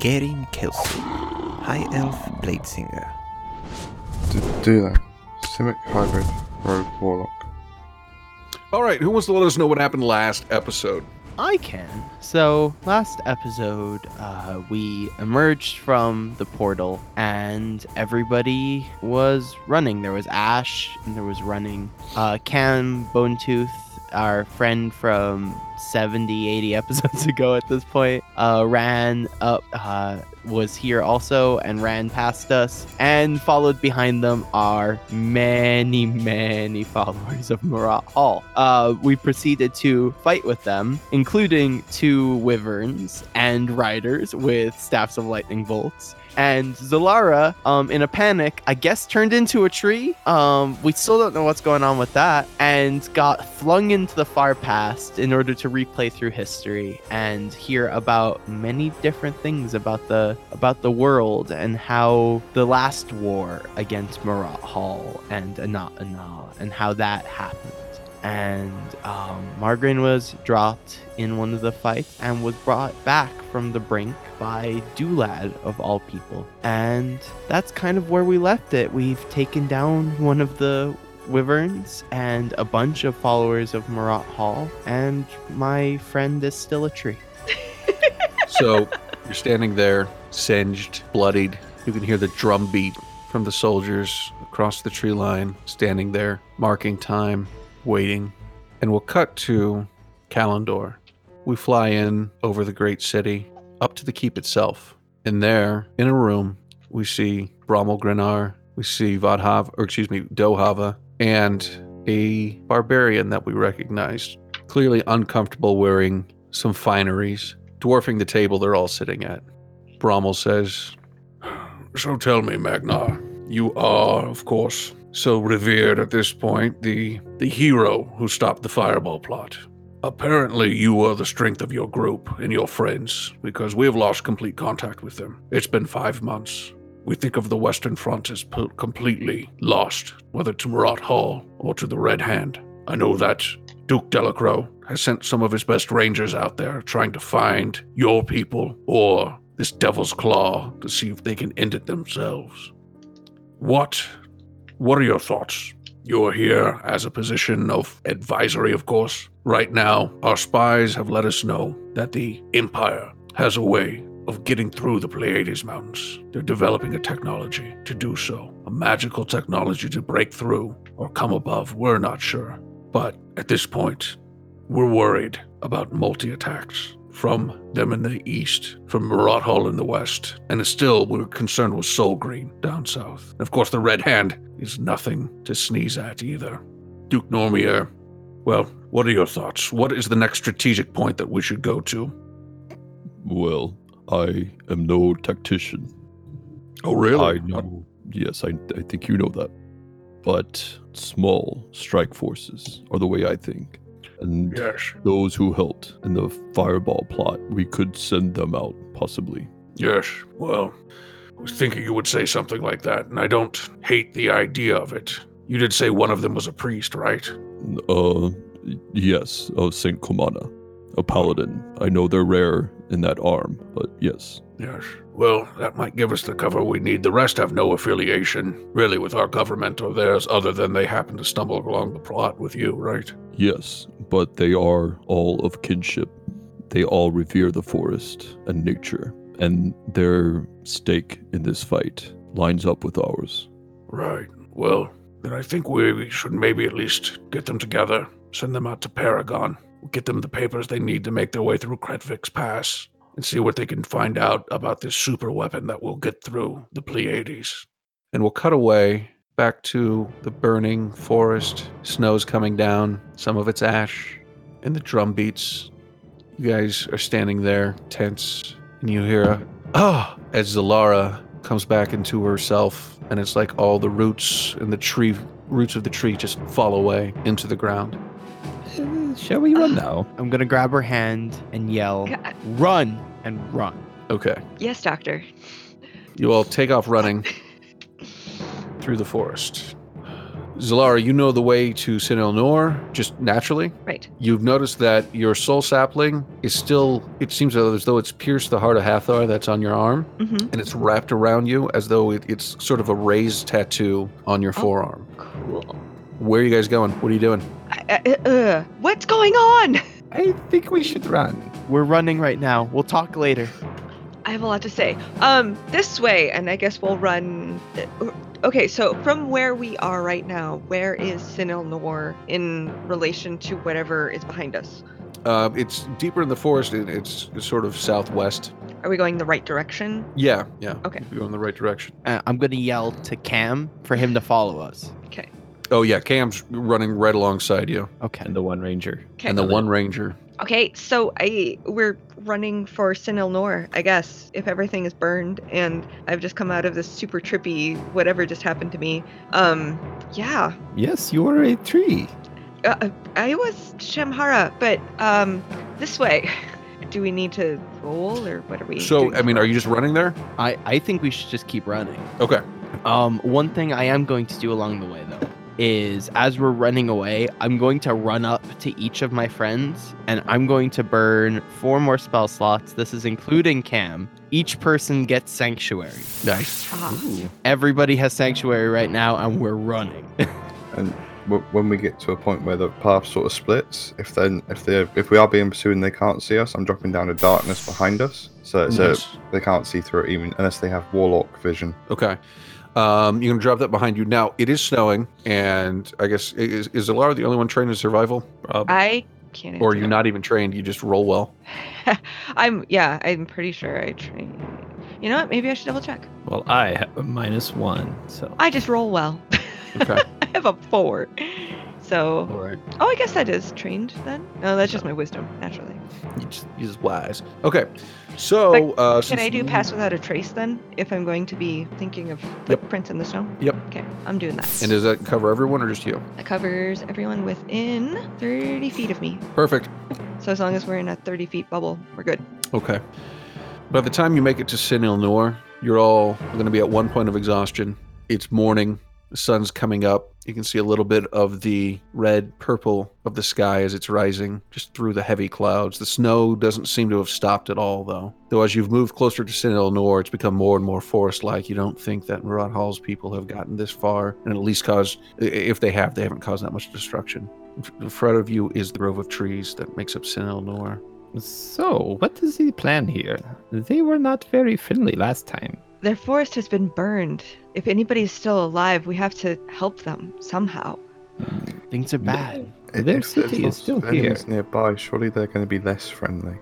Gerin Kelsey, High Elf Bladesinger. D- do that. Simic Hybrid Rogue Warlock. All right, who wants to let us know what happened last episode? I can. So, last episode, uh, we emerged from the portal and everybody was running. There was Ash and there was running. Uh, Cam Bonetooth, our friend from 70, 80 episodes ago at this point, uh, ran up, uh, was here also and ran past us. And followed behind them are many, many followers of Marat Hall. Uh, we proceeded to fight with them, including two wyverns and riders with staffs of lightning bolts. And Zalara, um, in a panic, I guess turned into a tree. Um, we still don't know what's going on with that, and got flung into the far past in order to replay through history and hear about many different things about the about the world and how the last war against Marat Hall and Anat Ana and how that happened and um, Margraine was dropped in one of the fights and was brought back from the brink by Dulad of all people. And that's kind of where we left it. We've taken down one of the wyverns and a bunch of followers of Marat Hall, and my friend is still a tree. So you're standing there, singed, bloodied. You can hear the drum beat from the soldiers across the tree line, standing there, marking time, waiting. And we'll cut to Kalendor. We fly in over the great city, up to the keep itself. And there, in a room, we see Brommel Grenar, we see Vadhav, or excuse me, Dohava, and a barbarian that we recognized, clearly uncomfortable wearing some fineries, dwarfing the table they're all sitting at. Brommel says, So tell me, Magnar, you are, of course, so revered at this point, the the hero who stopped the fireball plot. Apparently, you are the strength of your group and your friends, because we have lost complete contact with them. It's been five months. We think of the Western Front as completely lost, whether to Marat Hall or to the Red Hand. I know that Duke Delacroix has sent some of his best rangers out there trying to find your people or this Devil's Claw to see if they can end it themselves. What what are your thoughts? You're here as a position of advisory, of course. Right now, our spies have let us know that the Empire has a way of getting through the Pleiades Mountains. They're developing a technology to do so, a magical technology to break through or come above. We're not sure. But at this point, we're worried about multi attacks from them in the east, from Marat Hall in the west, and still we're concerned with Soul Green down south. And of course, the Red Hand is nothing to sneeze at either. Duke Normier, well, what are your thoughts? What is the next strategic point that we should go to? Well, I am no tactician. Oh, really? I know. Yes, I, I think you know that. But small strike forces are the way I think. And Yes, those who helped in the fireball plot, we could send them out, possibly. yes. Well, I was thinking you would say something like that, and I don't hate the idea of it. You did say one of them was a priest, right? Uh, yes, of Saint Comana, a paladin. I know they're rare in that arm, but yes. Yes. Well, that might give us the cover we need. The rest have no affiliation, really, with our government or theirs, other than they happen to stumble along the plot with you, right? Yes, but they are all of kinship. They all revere the forest and nature, and their stake in this fight lines up with ours. Right. Well, then I think we should maybe at least get them together, send them out to Paragon, get them the papers they need to make their way through Kretvik's Pass, and see what they can find out about this super weapon that will get through the Pleiades. And we'll cut away back to the burning forest. Snow's coming down, some of it's ash, and the drum beats. You guys are standing there, tense, and you hear a Oh, as Zalara comes back into herself, and it's like all the roots and the tree roots of the tree just fall away into the ground. Uh, Shall we run now? I'm gonna grab her hand and yell, God. "Run!" and run. Okay. Yes, doctor. You all take off running through the forest. Zalara, you know the way to Sin El Nor just naturally. Right. You've noticed that your soul sapling is still, it seems as though it's pierced the heart of Hathor that's on your arm, Mm-hmm. and it's wrapped around you as though it, it's sort of a raised tattoo on your Oh. forearm. Cool. Where are you guys going? What are you doing? I, I, uh, what's going on? I think we should run. We're running right now. We'll talk later. I have a lot to say. Um, this way, and I guess we'll run. uh, Okay, so from where we are right now, where is Sinil Nor in relation to whatever is behind us? Uh, it's deeper in the forest. It, it's sort of southwest. Are we going the right direction? Yeah, yeah. Okay. We're going the right direction. Uh, I'm gonna yell to Cam for him to follow us. Okay. Oh, yeah. Cam's running right alongside you, Okay. And the one ranger. Okay. and the one ranger. Okay, so I we're running for Sinil Nor, I guess, if everything is burned and I've just come out of this super trippy whatever just happened to me. Um, yeah. Yes, you are a tree. Uh, I was Shamhara, but um, this way. Do we need to roll or what are we? So, doing I mean, are you just running there? I I think we should just keep running. Okay. Um, one thing I am going to do along the way though is as we're running away, I'm going to run up to each of my friends and I'm going to burn four more spell slots. This is including Cam. Each person gets sanctuary. Nice. Ah, Everybody has sanctuary right now and we're running. And w- when we get to a point where the path sort of splits, if then if they if we are being pursued and they can't see us, I'm dropping down a darkness behind us, so so Nice. they can't see through it even unless they have warlock vision. Okay. Um, you're gonna drop that behind you. Now it is snowing, and I guess is is Zalara the only one trained in survival, I can't. or you're that. not even trained? You just roll well. I'm yeah. I'm pretty sure I train. You know what? Maybe I should double check. Well, I have a minus one, so. I just roll well. Okay. I have a four. So, All right. oh, I guess that is trained then. No, that's just my wisdom, naturally. You just, you're just wise. Okay. So uh, Can I do pass without a trace then, if I'm going to be thinking of footprints in the snow? Yep. Okay, I'm doing that. And does that cover everyone or just you? that covers everyone within 30 feet of me. Perfect. So as long as we're in a 30 feet bubble, we're good. Okay. By the time you make it to Sin Il Nor, you're all going to be at one point of exhaustion. It's morning. The sun's coming up. You can see a little bit of the red purple of the sky as it's rising just through the heavy clouds. The snow doesn't seem to have stopped at all, though. Though as you've moved closer to Sin Il Nor, it's become more and more forest like. You don't think that Murat Hall's people have gotten this far and at least caused, if they have, they haven't caused that much destruction. In front of you is the grove of trees that makes up Sin Il Nor. So, what is the plan here? They were not very friendly last time. Their forest has been burned. If anybody's still alive, we have to help them somehow. Things are bad. Their city is there's still enemies here. nearby. Surely they're going to be less friendly.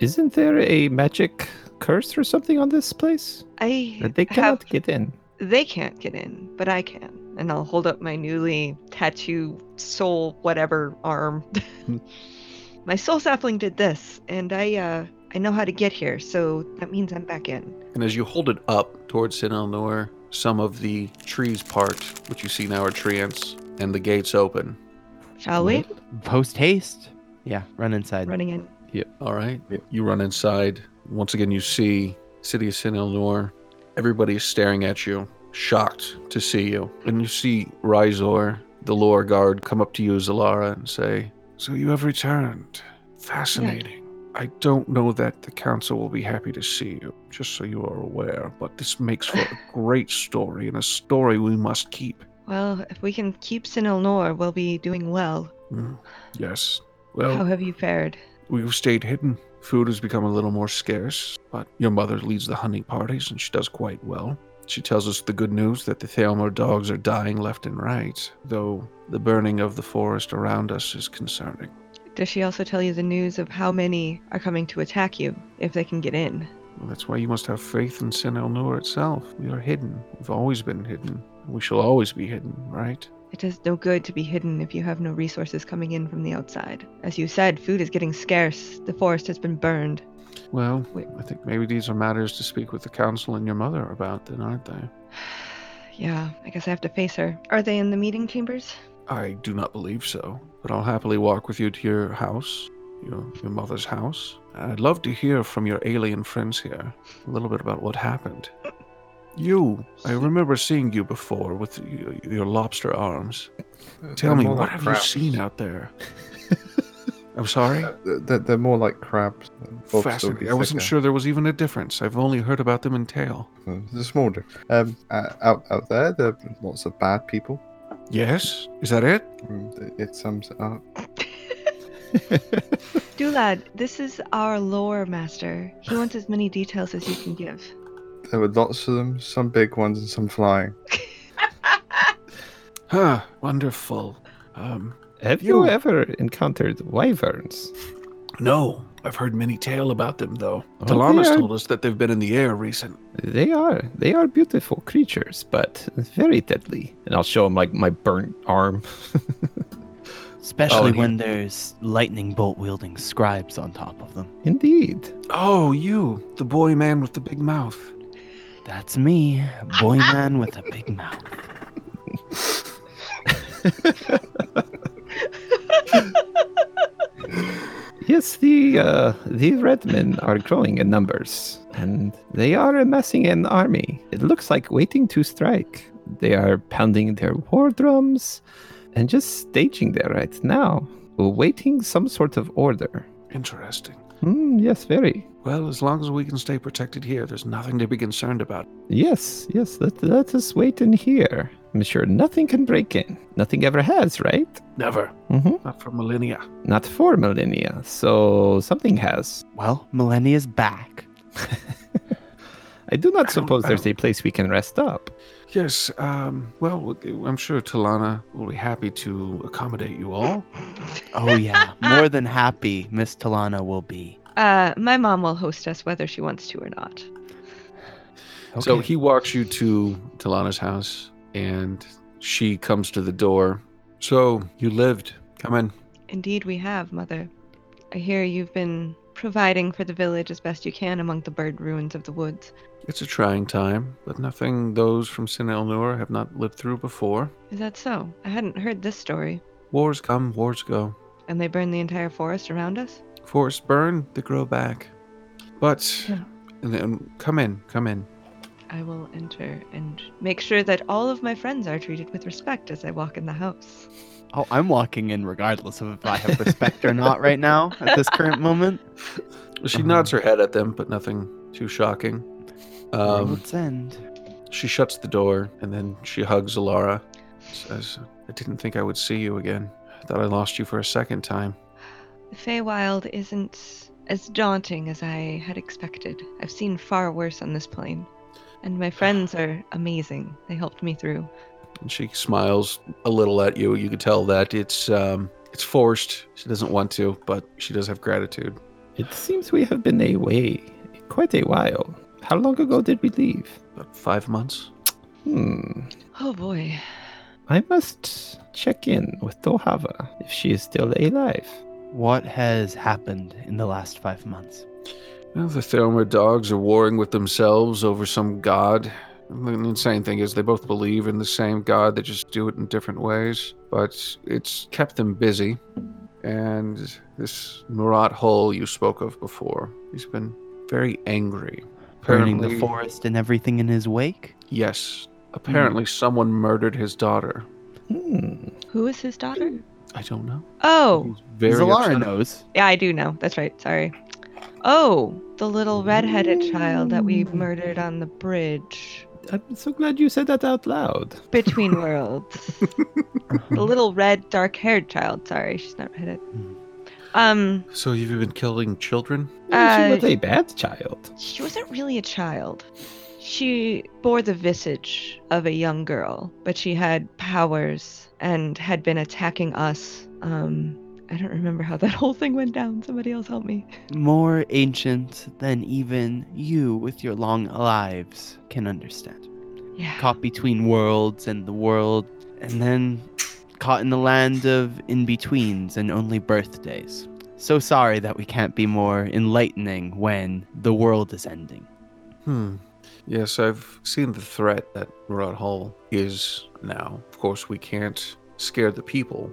Isn't there a magic curse or something on this place? I That they have cannot get in. they can't get in, but I can. And I'll hold up my newly tattoo soul whatever arm. my soul sapling did this, and I uh I know how to get here, so that means I'm back in. And as you hold it up towards Sin El Noor, some of the trees part, which you see now are treants, and the gates open. Shall we? Post haste. Yeah, run inside. Running in. Yep. All right. Yep. You run inside. Once again, you see city of Sin El Noor. Everybody is staring at you, shocked to see you. And you see Rizor, the lore guard, come up to you, Zalara, and say, So you have returned. Fascinating. I don't know that the council will be happy to see you, just so you are aware, but this makes for a great story and a story we must keep. Well, if we can keep Sinil Nor, we'll be doing well. Mm, Yes. Well, How have you fared? We've stayed hidden. Food has become a little more scarce, but your mother leads the hunting parties and she does quite well. She tells us the good news that the Thalmor dogs are dying left and right, though the burning of the forest around us is concerning. Does she also tell you the news of how many are coming to attack you if they can get in? Well, that's why you must have faith in Sin El Nur itself. We are hidden. We've always been hidden. We shall always be hidden, right? It does no good to be hidden if you have no resources coming in from the outside. As you said, food is getting scarce. The forest has been burned. Well, Wait. I think maybe these are matters to speak with the council and your mother about, then, aren't they? Yeah, I guess I have to face her. Are they in the meeting chambers? I do not believe so, but I'll happily walk with you to your house, your, your mother's house. I'd love to hear from your alien friends here a little bit about what happened. You, I remember seeing you before with your, your lobster arms. Tell me, what like have crabs. you seen out there? I'm sorry? They're, they're more like crabs. Fascinating. I wasn't thicker. sure there was even a difference. I've only heard about them in tale. Uh, There's a small difference. Um, uh, out out there, there are lots of bad people. Yes? Is that it? Mm, It sums it up. Dulad, this is our lore master. He wants as many details as you can give. There were lots of them, some big ones and some flying. Huh, wonderful. Um, Have you You- ever encountered wyverns? No, I've heard many tale about them, though. Oh, Delana's are- told us that they've been in the air recent. They are. They are beautiful creatures, but very deadly. And I'll show him like my burnt arm. Especially oh, and when there's lightning bolt wielding scribes on top of them. Indeed. Oh, you, the boy man with the big mouth. That's me, boy man with a big mouth. Yes, the uh, the red men are growing in numbers, and they are amassing an army. It looks like waiting to strike. They are pounding their war drums, and just staging there right now, awaiting some sort of order. Interesting. Hmm, yes, very. Well, as long as we can stay protected here, there's nothing to be concerned about. Yes, yes. Let let us wait in here. I'm sure nothing can break in. Nothing ever has, right? Never. Mm-hmm. Not for millennia. Not for millennia, so something has. Well, Millennia's back. I do not I suppose there's a place we can rest up. Yes, um, well, I'm sure Talana will be happy to accommodate you all. Oh, yeah. More than happy Miss Talana will be. Uh, my mom will host us whether she wants to or not. So he walks you to Talana's house, and she comes to the door. So you lived. Come in. Indeed, we have, Mother. I hear you've been providing for the village as best you can among the bird ruins of the woods. It's a trying time, but nothing those from Sin Elnur have not lived through before. Is that so? I hadn't heard this story. Wars come, wars go. And they burn the entire forest around us? Forests burn, they grow back. But, Yeah. and then come in, come in. I will enter and make sure that all of my friends are treated with respect as I walk in the house. Oh, I'm walking in regardless of if I have respect or not right now at this current moment. She Uh-huh. nods her head at them, but nothing too shocking. Um, World's end. she shuts the door and then she hugs Zalara. Says, I didn't think I would see you again. I thought I lost you for a second time. The Feywild isn't as daunting as I had expected. I've seen far worse on this plane. And my friends are amazing. They helped me through. And she smiles a little at you. You can tell that it's um, it's forced. She doesn't want to, but she does have gratitude. It seems we have been away quite a while. How long ago did we leave? About five months. Hmm. Oh boy. I must check in with Dohava if she is still alive. What has happened in the last five months? Well, the Thelmer dogs are warring with themselves over some god. The insane thing is, they both believe in the same god, they just do it in different ways. But it's kept them busy. And this Murat Hull you spoke of before, he's been very angry. Burning the forest and everything in his wake? Yes. Apparently, someone murdered his daughter. Hmm. Who is his daughter? I don't know. Oh, He's Zalara knows. yeah, I do know. That's right. Sorry. Oh, the little redheaded child that we murdered on the bridge I'm so glad you said that out loud. between worlds. the little red, dark-haired child. Sorry, she's not redheaded. Um, So, have you been killing children? Yeah, she Uh, was a bad child. she wasn't really a child. She bore the visage of a young girl, but she had powers and had been attacking us. Um, I don't remember how that whole thing went down. Somebody else help me. More ancient than even you with your long lives can understand. Yeah. Caught between worlds and the world, and then caught in the land of in betweens and only birthdays. So sorry that we can't be more enlightening when the world is ending. Hmm. Yes, I've seen the threat that Murat Hall is now. Of course, we can't scare the people.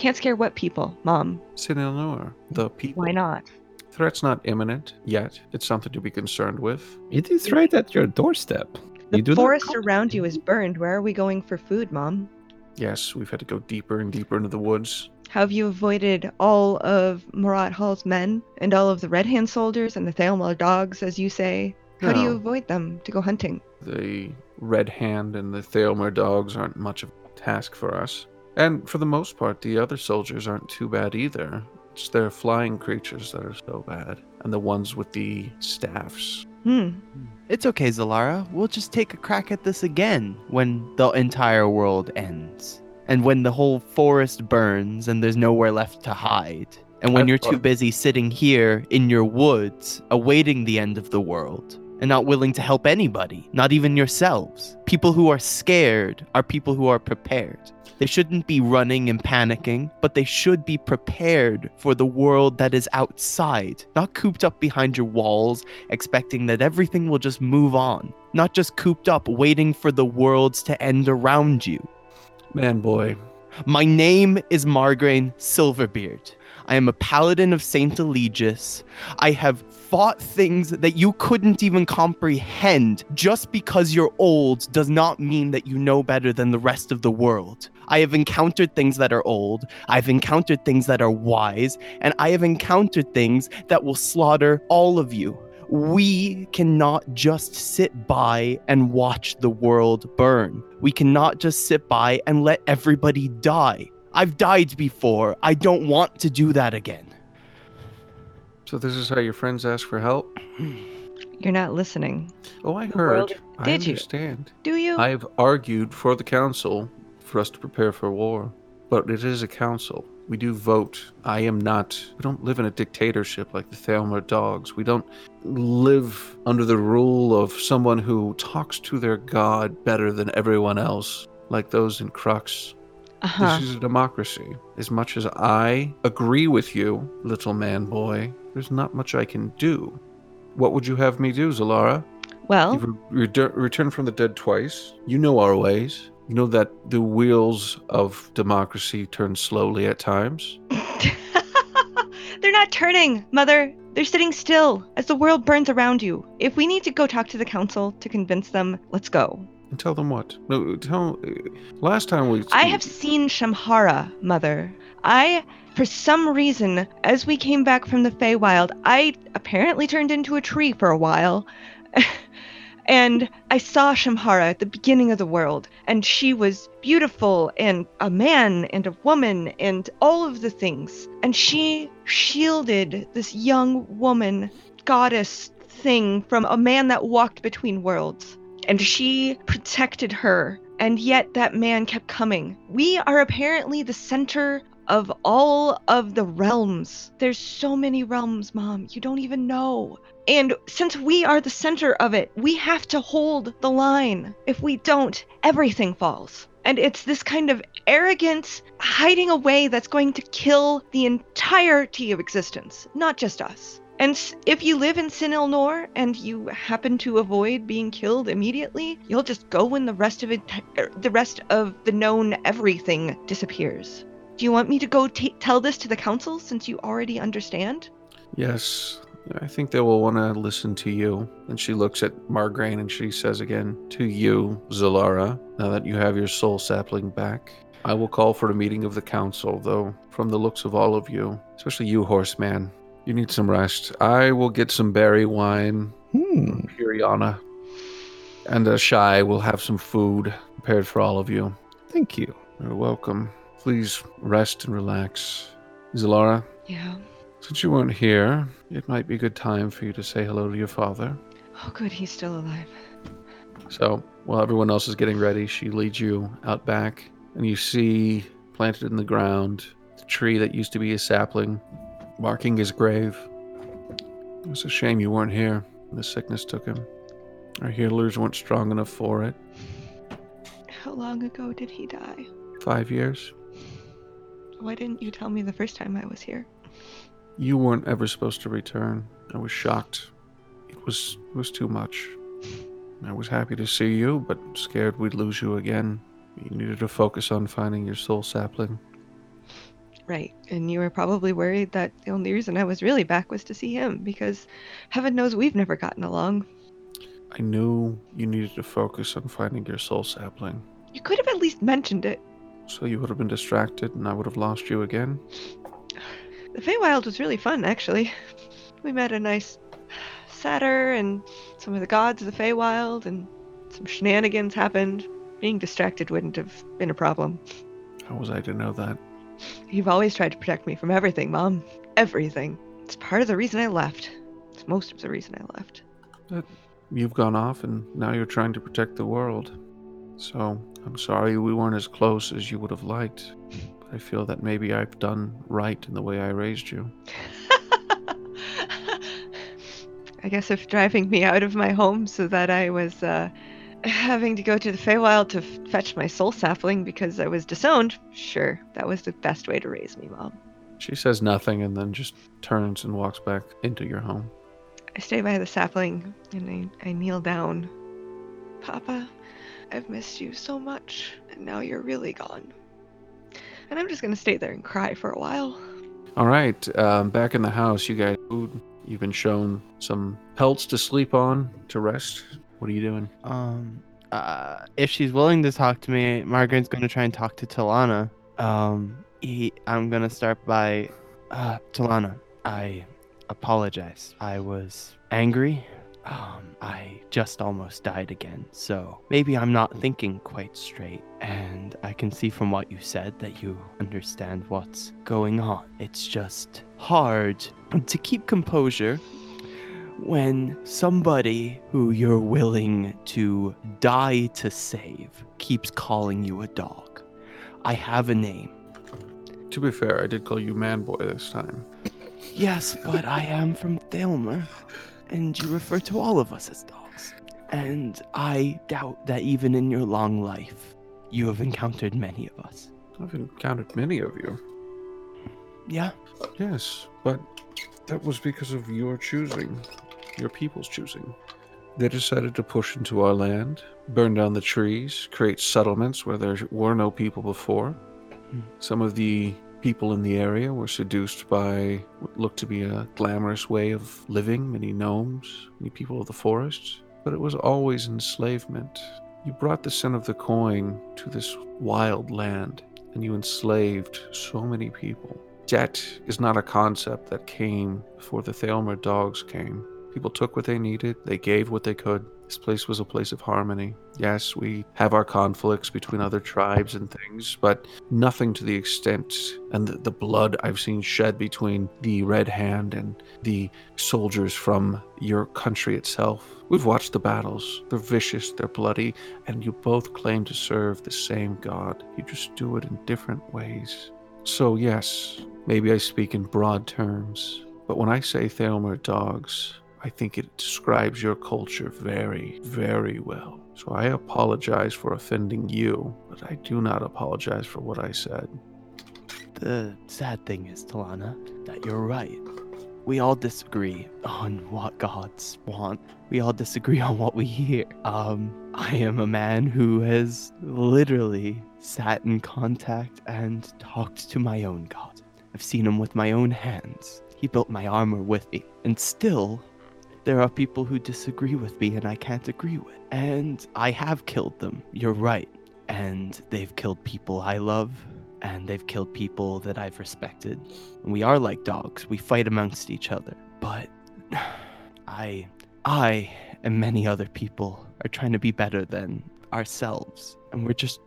Can't scare what people, Mom? St. Eleanor, the people. Why not? Threat's not imminent yet. It's something to be concerned with. It is right at your doorstep. The you do forest go- around you is burned. Where are we going for food, Mom? Yes, we've had to go deeper and deeper into the woods. How have you avoided all of Murat Hall's men and all of the Red Hand soldiers and the Thalmor dogs, as you say? How do you avoid them to go hunting? The Red Hand and the Thalmor dogs aren't much of a task for us. And for the most part, the other soldiers aren't too bad either. It's their flying creatures that are so bad. And the ones with the staffs. Hmm. It's okay, Zalara. We'll just take a crack at this again when the entire world ends. And when the whole forest burns and there's nowhere left to hide. And when I've you're too thought- busy sitting here in your woods, awaiting the end of the world, and not willing to help anybody, not even yourselves. People who are scared are people who are prepared. They shouldn't be running and panicking, but they should be prepared for the world that is outside, not cooped up behind your walls, expecting that everything will just move on, not just cooped up waiting for the worlds to end around you. Man, boy. My name is Margraine Silverbeard. I am a paladin of Saint Eligius. I have fought things that you couldn't even comprehend. Just because you're old does not mean that you know better than the rest of the world. I have encountered things that are old, I've encountered things that are wise, and I have encountered things that will slaughter all of you. We cannot just sit by and watch the world burn. We cannot just sit by and let everybody die. I've died before. I don't want to do that again. So this is how your friends ask for help? You're not listening. Oh, I The world- heard. I Did you? understand. Do you? I've argued for the council for us to prepare for war, but it is a council. We do vote. I am not. We don't live in a dictatorship like the Thalmor dogs. We don't live under the rule of someone who talks to their god better than everyone else, like those in Crux. Uh-huh. This is a democracy. As much as I agree with you, little man boy, there's not much I can do. What would you have me do, Zalara? Well, You've re- retur- returned from the dead twice. You know our ways. You know that the wheels of democracy turn slowly at times. they're not turning, Mother. They're sitting still as the world burns around you. If we need to go talk to the council to convince them, let's go. And tell them what? No, tell. Uh, last time we. I have seen Shamhara, Mother. I, for some reason, as we came back from the Feywild, I apparently turned into a tree for a while. and I saw Shamhara at the beginning of the world, and she was beautiful and a man and a woman and all of the things. And she shielded this young woman, goddess thing, from a man that walked between worlds. And she protected her, and yet that man kept coming. We are apparently the center of all of the realms. There's so many realms, Mom. You don't even know. And since we are the center of it, we have to hold the line. If we don't, everything falls. And it's this kind of arrogance hiding away that's going to kill the entirety of existence, not just us. And if you live in Sinil Nor and you happen to avoid being killed immediately, you'll just go when the rest of it, er, the rest of the known everything disappears. Do you want me to go t- tell this to the council since you already understand? Yes, I think they will want to listen to you. And she looks at Margraine and she says again, To you, Zalara, now that you have your soul sapling back, I will call for a meeting of the council, though, from the looks of all of you, especially you, horseman, you need some rest. I will get some berry wine, Hmm. Puriana, and uh, Shy will have some food prepared for all of you. Thank you. You're welcome. Please rest and relax. Zalara, Yeah. since you weren't here, it might be a good time for you to say hello to your father. Oh, good, he's still alive. So, while everyone else is getting ready, she leads you out back, and you see planted in the ground the tree that used to be a sapling, marking his grave. It's a shame you weren't here. The sickness took him. Our healers weren't strong enough for it. How long ago did he die? Five years. Why didn't you tell me the first time I was here? You weren't ever supposed to return. I was shocked. It was it was too much. I was happy to see you, but scared we'd lose you again. You needed to focus on finding your soul sapling. Right. And you were probably worried that the only reason I was really back was to see him, because heaven knows we've never gotten along. I knew you needed to focus on finding your soul sapling. You could have at least mentioned it. So you would have been distracted and I would have lost you again. The Feywild was really fun, actually. We met a nice satyr and some of the gods of the Feywild, and some shenanigans happened. Being distracted wouldn't have been a problem. How was I to know that? You've always tried to protect me from everything, Mom. Everything. It's part of the reason I left. It's most of the reason I left. But You've gone off and now you're trying to protect the world. So I'm sorry we weren't as close as you would have liked. But I feel that maybe I've done right in the way I raised you. I guess if driving me out of my home so that I was uh, having to go to the Feywild to f- fetch my soul sapling because I was disowned, sure, that was the best way to raise me, Mom. She says nothing and then just turns and walks back into your home. I stay by the sapling and I, I kneel down. Papa, I've missed you so much, and now you're really gone. And I'm just gonna stay there and cry for a while. All right, um, back in the house, you guys. You've been shown some pelts to sleep on to rest. What are you doing? Um, uh, if she's willing to talk to me, Margraine's going to try and talk to Talana. Um, he, I'm going to start by, uh, Talana, I apologize. I was angry. Um, I just almost died again, so maybe I'm not thinking quite straight. And I can see from what you said that you understand what's going on. It's just hard to keep composure when somebody who you're willing to die to save keeps calling you a dog. I have a name. To be fair, I did call you man boy this time. Yes, but I am from Thalmer, and you refer to all of us as dogs. And I doubt that even in your long life, you have encountered many of us. I've encountered many of you. Yeah? Yes, but that was because of your choosing, your people's choosing. They decided to push into our land, burn down the trees, create settlements where there were no people before. Hmm. Some of the people in the area were seduced by what looked to be a glamorous way of living, many gnomes, many people of the forest. But it was always enslavement. You brought the sin of the coin to this wild land, and you enslaved so many people. Debt is not a concept that came before the Thalmer dogs came. People took what they needed, they gave what they could. This place was a place of harmony. Yes, we have our conflicts between other tribes and things, but nothing to the extent and the, the blood I've seen shed between the Red Hand and the soldiers from your country itself. We've watched the battles. They're vicious, they're bloody, and you both claim to serve the same God. You just do it in different ways. So, yes, maybe I speak in broad terms, but when I say Thalmer dogs, I think it describes your culture very, very well. So I apologize for offending you, but I do not apologize for what I said. The sad thing is, Talana, that you're right. We all disagree on what gods want. We all disagree on what we hear. Um, I am a man who has literally sat in contact and talked to my own god. I've seen him with my own hands. He built my armor with me. And still, there are people who disagree with me and I can't agree with. And I have killed them. You're right. And they've killed people I love, and they've killed people that I've respected. And we are like dogs. We fight amongst each other. But I I and many other people are trying to be better than ourselves. And we're just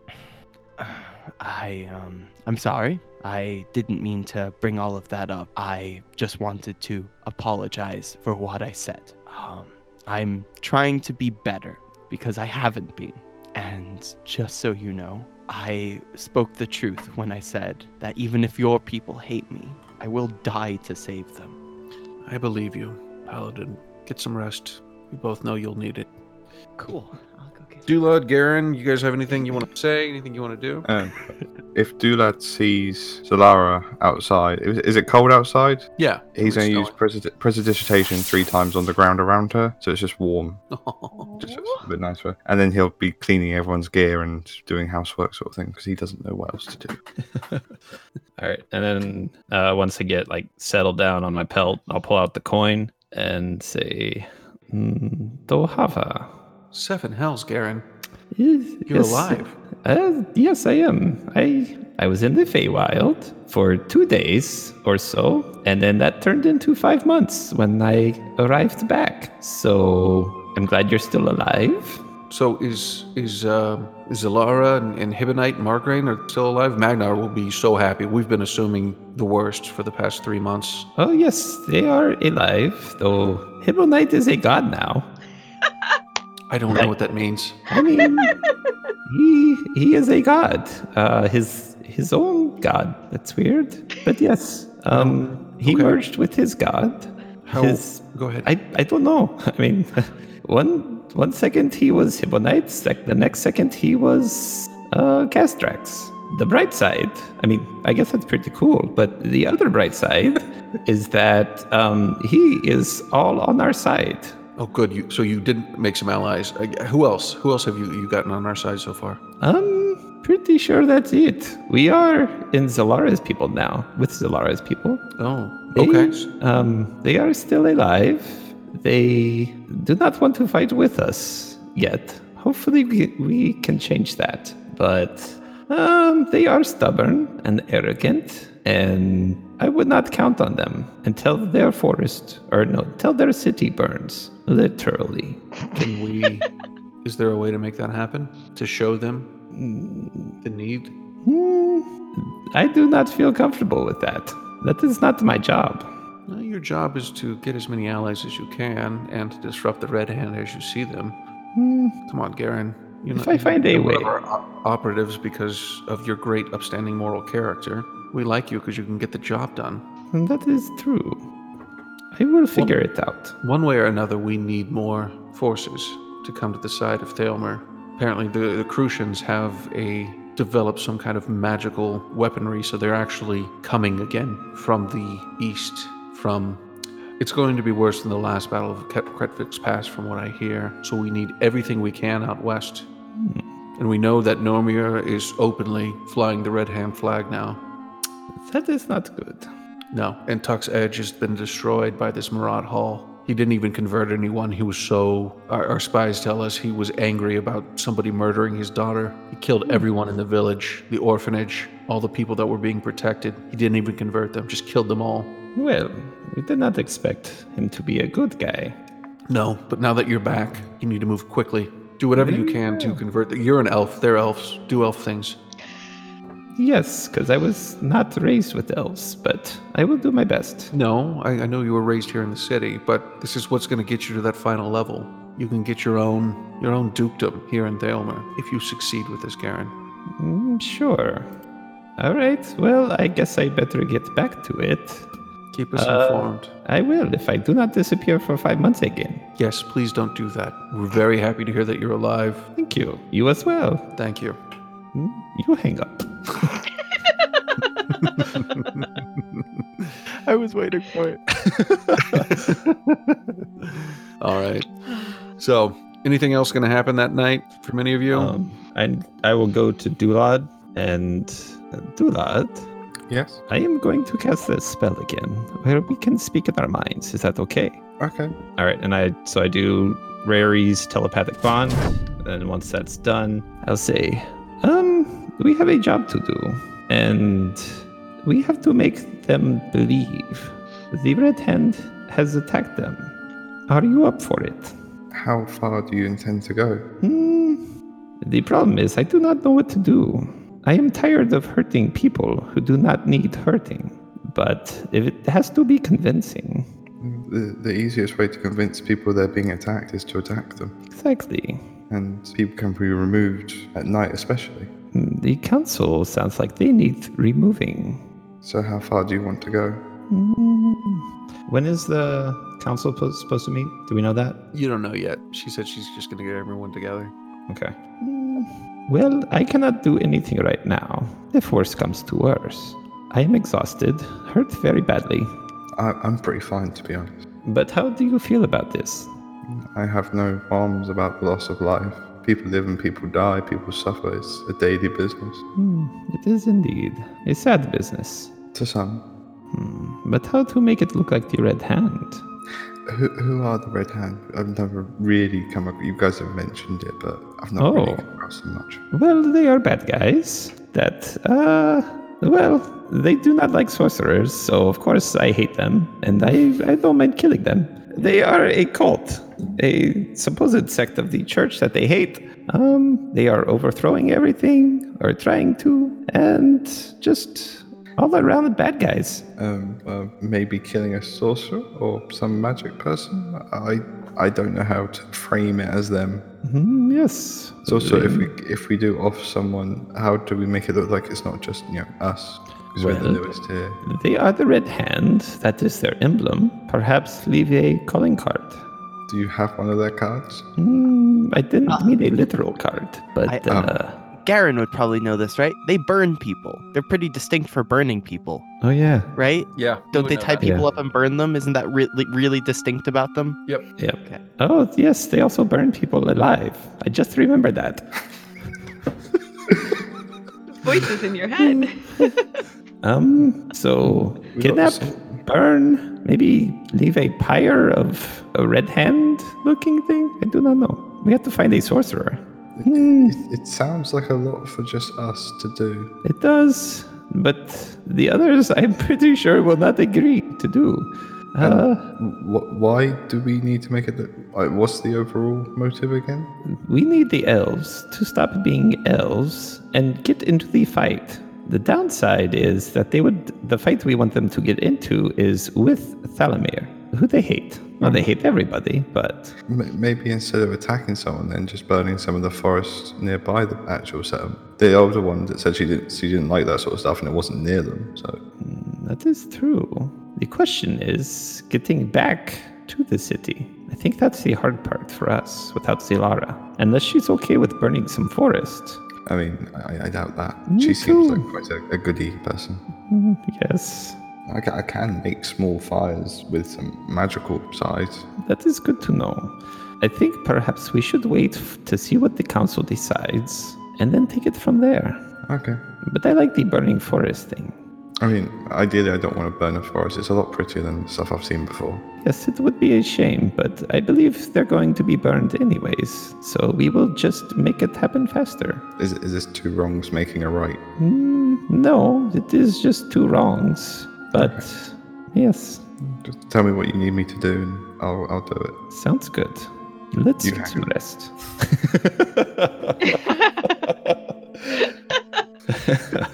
I um I'm sorry. I didn't mean to bring all of that up. I just wanted to apologize for what I said. Um, I'm trying to be better because I haven't been. And just so you know, I spoke the truth when I said that even if your people hate me, I will die to save them. I believe you, Paladin. Get some rest. We both know you'll need it. Cool. I'll go get Dulad, Garen, you guys have anything you want to say? Anything you want to do? Um, if Dulad sees Zalara outside, is, is it cold outside? Yeah. He's going to We're use presid- prestidigitation three times on the ground around her, so it's just warm, snowing. just a bit nicer. And then he'll be cleaning everyone's gear and doing housework sort of thing because he doesn't know what else to do. All right, and then uh, once I get like settled down on my pelt, I'll pull out the coin and say, mm, "Dohava." Seven hells, Garen. You're yes, alive. Uh, yes, I am. I I was in the Feywild for two days or so, and then that turned into five months when I arrived back. So I'm glad you're still alive. So is is uh, is and, and Hibonite and Margraine are still alive? Magnar will be so happy. We've been assuming the worst for the past three months. Oh yes, they are alive. Though Hibonite is a god now. I don't know what that means. I mean, he he is a god. Uh, his his own god. That's weird, but yes. Um, he okay. merged with his god. How? His Go ahead. I, I don't know. I mean, one one second he was Hibonite, sec- the next second he was uh, Castrax. The bright side, I mean, I guess that's pretty cool. But the other bright side is that um, he is all on our side. Oh, good. You so you did make some allies. Uh, who else? Who else have you you gotten on our side so far? I'm pretty sure that's it. We are in Zalara's people now, with Zalara's people. Oh, They, okay. Um, they are still alive. They do not want to fight with us yet. Hopefully, we, we can change that. But um, they are stubborn and arrogant, and I would not count on them until their forest, or no, until their city burns. Literally. Can we? is there a way to make that happen? To show them the need? Hmm, I do not feel comfortable with that. That is not my job. Well, your job is to get as many allies as you can and to disrupt the Red Hand as you see them. Hmm, Come on, Garen. You're If I find a way. op- operatives because of your great, upstanding moral character. We like you because you can get the job done. that is true. I will figure it out. One way or another, we need more forces to come to the side of Thalmer. Apparently, the, the Crucians have a developed some kind of magical weaponry, so they're actually coming again from the east. From it's going to be worse than the last battle of Kretvik's Pass, from what I hear. So we need everything we can out west. Hmm. And we know that Normir is openly flying the Red Hand flag now. That is not good. No, and Tuck's Edge has been destroyed by this Marat Hall. He didn't even convert anyone. He was so. Our, our spies tell us he was angry about somebody murdering his daughter. He killed everyone in the village, the orphanage, all the people that were being protected. He didn't even convert them, just killed them all. Well, we did not expect him to be a good guy. No, but now that you're back, you need to move quickly. Do whatever you can to convert. The, you're an elf. They're elves. Do elf things. Yes, because I was not raised with elves, but I will do my best. No, I, I know you were raised here in the city, but this is what's going to get you to that final level. You can get your own your own dukedom here in Thalmer if you succeed with this, Garen. Mm, sure. All right. Well, I guess I better get back to it. Keep us Uh, informed. I will if I do not disappear for five months again. Yes, please don't do that. We're very happy to hear that you're alive. Thank you. You as well. Thank you. Mm, You hang up. I was waiting for it. All right. So, anything else going to happen that night for many of you? Um, I I will go to Dulad and uh, Dulad. Yes. I am going to cast a spell again, where we can speak in our minds. Is that okay? Okay. All right, and I so I do Rary's telepathic bond, and once that's done, I'll say, um, we have a job to do, and we have to make them believe the Red Hand has attacked them. Are you up for it? How far do you intend to go? Hmm. The problem is, I do not know what to do. I am tired of hurting people who do not need hurting. But if it has to be convincing, The, the easiest way to convince people they're being attacked is to attack them. exactly. And people can be removed at night, especially. Hmm, The council sounds like they need removing. So, how far do you want to go? Hmm. When is the council po- supposed to meet? Do we know that? you don't know yet. She said she's just going to get everyone together. Okay. Well, I cannot do anything right now. If worse comes to worse. I am exhausted, hurt very badly. I, I'm pretty fine, to be honest. But how do you feel about this? I have no qualms about the loss of life. People live and people die, people suffer. It's a daily business. Hmm, it is indeed a sad business. To some. Hmm, But how to make it look like the Red Hand? Who, who are the Red Hand? I've never really come across. You guys have mentioned it, but I've not really Oh. come across them much. Well, they are bad guys that, uh, well, they do not like sorcerers, so of course I hate them, and I, I don't mind killing them. They are a cult, a supposed sect of the church that they hate. Um, they are overthrowing everything, or trying to, and just all around the bad guys. Um, uh, maybe killing a sorcerer or some magic person. I I don't know how to frame it as them. Hmm, yes. So, so if we if we do off someone, how do we make it look like it's not just you know us? Because we're the Well- newest here. They are the Red Hand, that is their emblem. Perhaps leave a calling card. Do you have one of their cards? Hmm, I didn't mean a literal card, but I- uh, Garen would probably know this, right? They burn people. They're pretty distinct for burning people, oh yeah, right? Yeah. Don't they tie people Yeah. up and burn them? Isn't that really really distinct about them? yep. Okay. Oh yes, they also burn people alive. I just remembered that. Voices in your head. Um, so We kidnap, burn, maybe leave a pyre of a red hand looking thing. I do not know. We have to find a sorcerer. Hmm. It, it sounds like a lot for just us to do. It does, but the others, I'm pretty sure, will not agree to do. Uh, Wh- why do we need to make it? Like, what's the overall motive again? we need the elves to stop being elves and get into the fight. The downside is that they would. The fight we want them to get into is with Thalamir, who they hate. Well, they mm. hate everybody, but maybe instead of attacking someone, then just burning some of the forest nearby the actual settlement. The older one that said she didn't, she didn't like that sort of stuff, and it wasn't near them. So mm, that is true. The question is getting back to the city. I think that's the hard part for us without Zalara. Unless she's okay with burning some forest. I mean, I, I doubt that. Me she seems like quite a, a goody person. Yes, I ca- I can make small fires with some magical sides. that is good to know. I think perhaps we should wait f- to see what the council decides and then take it from there. Okay. But I like the burning forest thing. I mean, ideally, I don't want to burn a forest. It's a lot prettier than stuff I've seen before. Yes, it would be a shame, but I believe they're going to be burned anyways, so we will just make it happen faster. Is, is this two wrongs making a right? Mm, no, it is just two wrongs. But yes, Just tell me what you need me to do, and I'll, I'll do it. sounds good. Let's You get have some it. rest.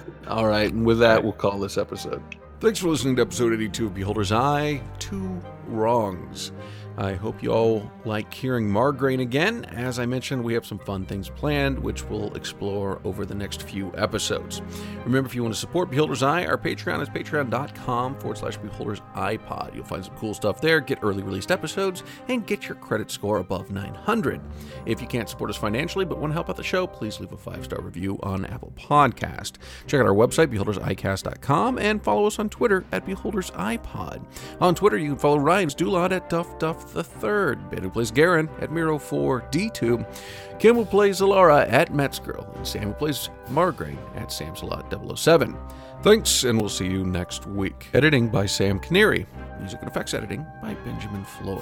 All right, and with that, we'll call this episode. Thanks for listening to episode 82 of Beholder's Eye Two Wrongs. I hope you all like hearing Margraine again. As I mentioned, we have some fun things planned, which we'll explore over the next few episodes. Remember, if you want to support Beholder's Eye, our Patreon is patreon.com forward slash Beholder's iPod. You'll find some cool stuff there, get early released episodes, and get your credit score above 900. If you can't support us financially but want to help out the show, please leave a five star review on Apple Podcast. Check out our website, beholdersicast.com, and follow us on Twitter at beholdersiPod. On Twitter, you can follow Ryan's Dulot at Duff Duff the Third, Ben who plays Garen at Miro4D2, Kim who plays Zalara at Metzgirl, and Sam who plays Margraine at Samsalot007. Thanks, and we'll see you next week. Editing by Sam Canary. Music and effects editing by Benjamin Floyd.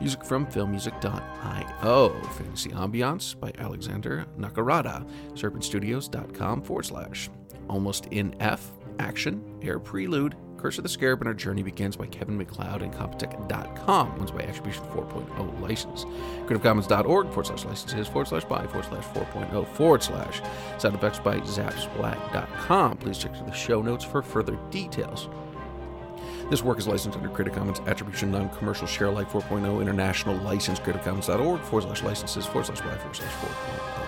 Music from filmmusic.io. Fantasy Ambiance by Alexander Nakarada. SerpentStudios.com forward slash. Almost in F. Action. Air Prelude. Curse of the Scarab and Our Journey Begins by Kevin MacLeod and Comptech.com. Ones by Attribution 4.0 license. CreativeCommons.org forward slash licenses forward slash by forward slash 4.0 forward slash. Sound effects by Zapsplat.com. Please check the show notes for further details. This work is licensed under Creative Commons Attribution Non-Commercial Share Alike 4.0 International License CreativeCommons.org forward slash licenses forward slash by forward slash 4.0.